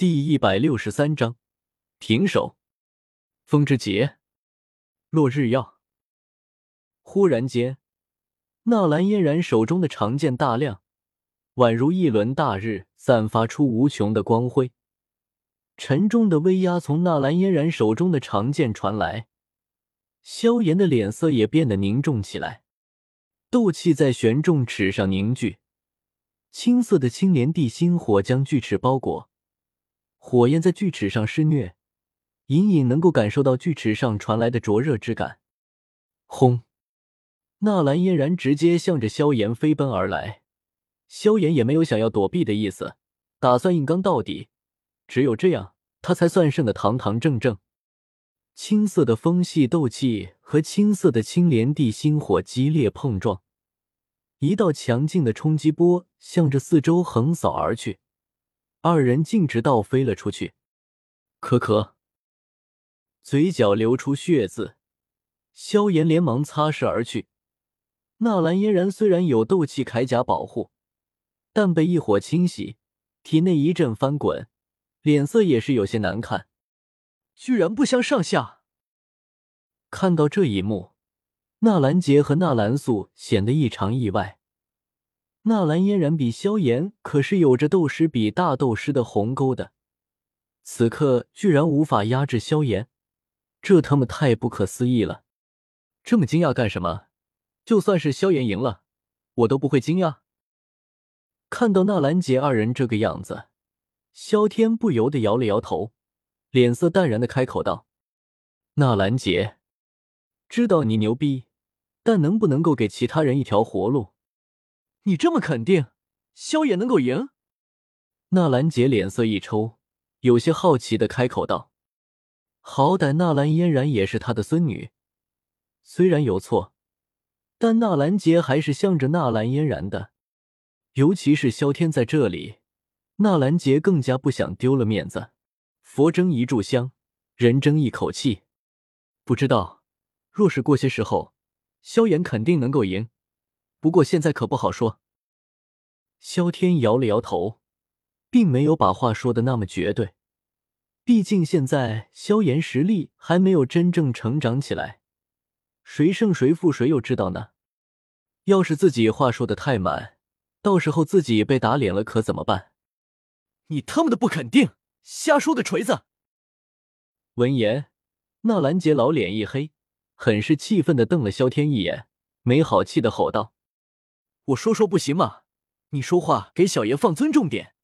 第一百六十三章平手。风之劫，落日耀。忽然间，纳兰嫣然手中的长剑大亮，宛如一轮大日，散发出无穷的光辉。沉重的威压从纳兰嫣然手中的长剑传来，萧炎的脸色也变得凝重起来。斗气在玄重尺上凝聚，青色的青莲地心火将巨齿包裹。火焰在锯齿上施虐，隐隐能够感受到锯齿上传来的灼热之感。轰！纳兰嫣然直接向着萧炎飞奔而来，萧炎也没有想要躲避的意思，打算硬刚到底。只有这样，他才算胜得堂堂正正。青色的风系斗气和青色的青莲地心火激烈碰撞，一道强劲的冲击波向着四周横扫而去。二人径直倒飞了出去，可可嘴角流出血渍，萧炎连忙擦拭而去。纳兰嫣然虽然有斗气铠甲保护，但被一火侵袭，体内一阵翻滚，脸色也是有些难看，居然不相上下。看到这一幕，纳兰杰和纳兰素显得异常意外。纳兰嫣然比萧炎可是有着斗师比大斗师的鸿沟的，此刻居然无法压制萧炎，这他妈太不可思议了！这么惊讶干什么？就算是萧炎赢了，我都不会惊讶。看到纳兰杰二人这个样子，萧天不由得摇了摇头，脸色淡然的开口道：“纳兰杰，知道你牛逼，但能不能够给其他人一条活路？”你这么肯定，萧炎能够赢？纳兰杰脸色一抽，有些好奇的开口道：“好歹纳兰嫣然也是他的孙女，虽然有错，但纳兰杰还是向着纳兰嫣然的。尤其是萧天在这里，纳兰杰更加不想丢了面子。佛争一炷香，人争一口气。不知道，若是过些时候，萧炎肯定能够赢。”不过现在可不好说。萧天摇了摇头，并没有把话说的那么绝对。毕竟现在萧炎实力还没有真正成长起来，谁胜谁负谁又知道呢？要是自己话说的太满，到时候自己被打脸了可怎么办？你他妈的不肯定，瞎说的锤子！闻言，纳兰杰老脸一黑，很是气愤的瞪了萧天一眼，没好气的吼道。我说说不行吗？你说话给小爷放尊重点，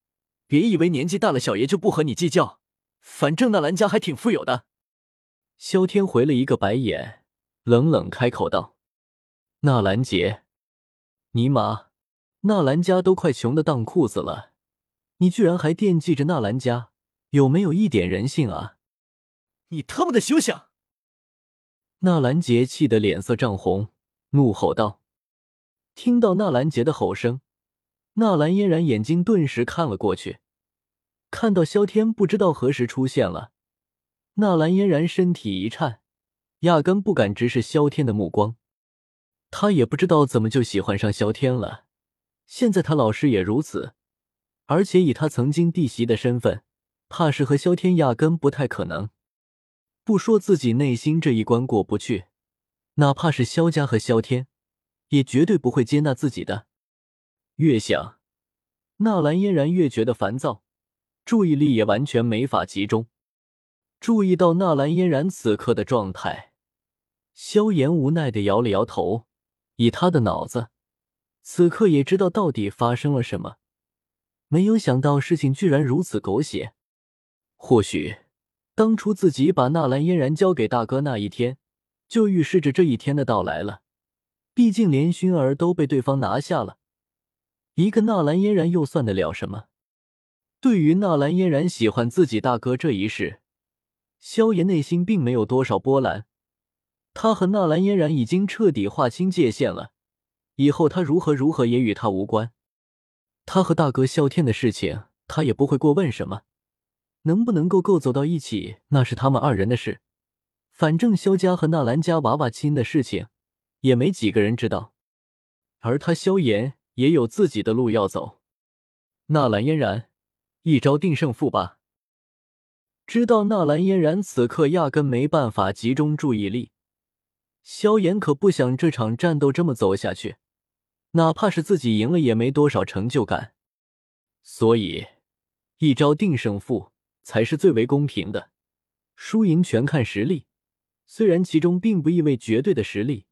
别以为年纪大了小爷就不和你计较。反正纳兰家还挺富有的。萧天回了一个白眼，冷冷开口道：“纳兰杰，尼玛，纳兰家都快穷的当裤子了，你居然还惦记着纳兰家，有没有一点人性啊？你他妈的休想！”纳兰杰气得脸色涨红，怒吼道。听到纳兰杰的吼声，纳兰嫣然眼睛顿时看了过去，看到萧天不知道何时出现了，纳兰嫣然身体一颤，压根不敢直视萧天的目光。他也不知道怎么就喜欢上萧天了，现在他老师也如此，而且以他曾经弟媳的身份，怕是和萧天压根不太可能。不说自己内心这一关过不去，哪怕是萧家和萧天。也绝对不会接纳自己的。越想，纳兰嫣然越觉得烦躁，注意力也完全没法集中。注意到纳兰嫣然此刻的状态，萧炎无奈的摇了摇头。以他的脑子，此刻也知道到底发生了什么。没有想到事情居然如此狗血。或许，当初自己把纳兰嫣然交给大哥那一天，就预示着这一天的到来了。毕竟连薰儿都被对方拿下了，一个纳兰嫣然又算得了什么？对于纳兰嫣然喜欢自己大哥这一事，萧炎内心并没有多少波澜。他和纳兰嫣然已经彻底划清界限了，以后他如何如何也与他无关。他和大哥萧天的事情，他也不会过问什么。能不能够够走到一起，那是他们二人的事。反正萧家和纳兰家娃娃亲的事情。也没几个人知道，而他萧炎也有自己的路要走。纳兰嫣然，一招定胜负吧。知道纳兰嫣然此刻压根没办法集中注意力，萧炎可不想这场战斗这么走下去，哪怕是自己赢了也没多少成就感，所以一招定胜负才是最为公平的，输赢全看实力。虽然其中并不意味绝对的实力，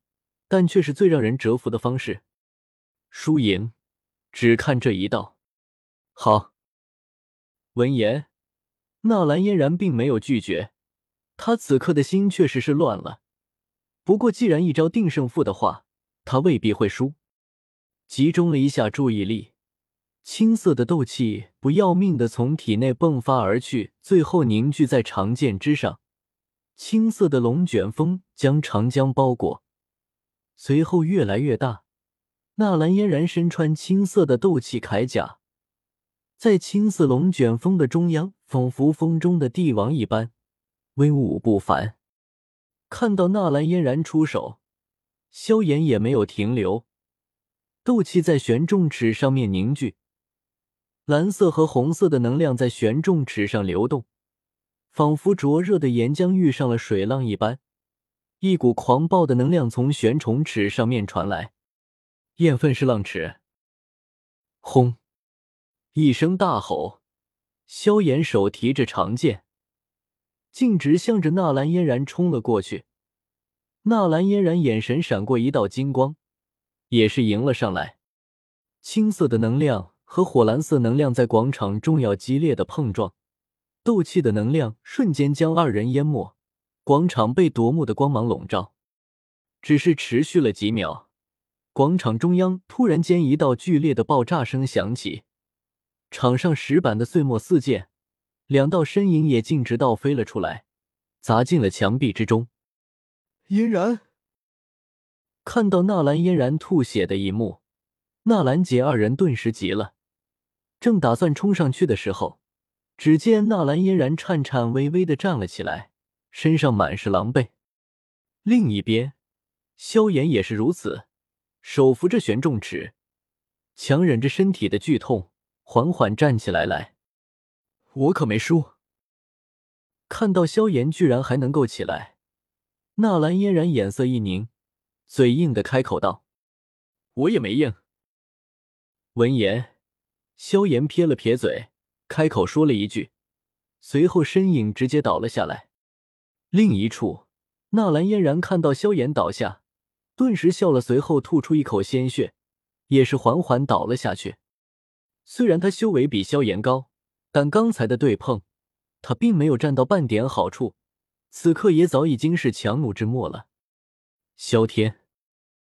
但却是最让人折服的方式。输赢只看这一道。好。闻言。纳兰嫣然并没有拒绝，他此刻的心确实是乱了。不过既然一招定胜负的话，他未必会输。集中了一下注意力，青色的斗气不要命的从体内迸发而去，最后凝聚在长剑之上。青色的龙卷风将长江包裹，随后越来越大。纳兰嫣然身穿青色的斗气铠甲。在青色龙卷风的中央，仿佛风中的帝王一般，威武不凡。看到纳兰嫣然出手，萧炎也没有停留，斗气在玄重尺上面凝聚，蓝色和红色的能量在玄重尺上流动，仿佛灼热的岩浆遇上了水浪一般，一股狂暴的能量从玄虫尺上面传来。厌愤是浪尺，轰！一声大吼，萧炎手提着长剑，径直向着纳兰嫣然冲了过去。纳兰嫣然眼神闪过一道金光，也是迎了上来。青色的能量和火蓝色能量在广场中要激烈的碰撞，斗气的能量瞬间将二人淹没，广场被夺目的光芒笼罩。只是持续了几秒，广场中央突然间一道剧烈的爆炸声响起。场上石板的碎末四溅，两道身影也径直倒飞了出来，砸进了墙壁之中。嫣然看到纳兰嫣然吐血的一幕，纳兰杰二人顿时急了，正打算冲上去的时候，只见纳兰嫣然颤颤巍巍的站了起来，身上满是狼狈。另一边，萧炎也是如此，手扶着玄重尺，强忍着身体的剧痛。缓缓站起来，来，我可没输。看到萧炎居然还能够起来，纳兰嫣然眼色一凝，嘴硬的开口道：“我也没硬。”闻言，萧炎撇了撇嘴，开口说了一句，随后身影直接倒了下来。另一处，纳兰嫣然看到萧炎倒下，顿时笑了，随后吐出一口鲜血，也是缓缓倒了下去。虽然他修为比萧炎高，但刚才的对碰，他并没有占到半点好处。此刻也早已经是强弩之末了。萧天，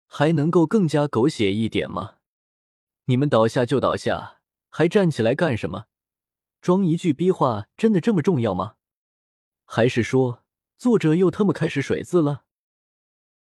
还能够更加狗血一点吗？你们倒下就倒下，还站起来干什么？装一句逼话真的这么重要吗？还是说作者又他妈开始水字了？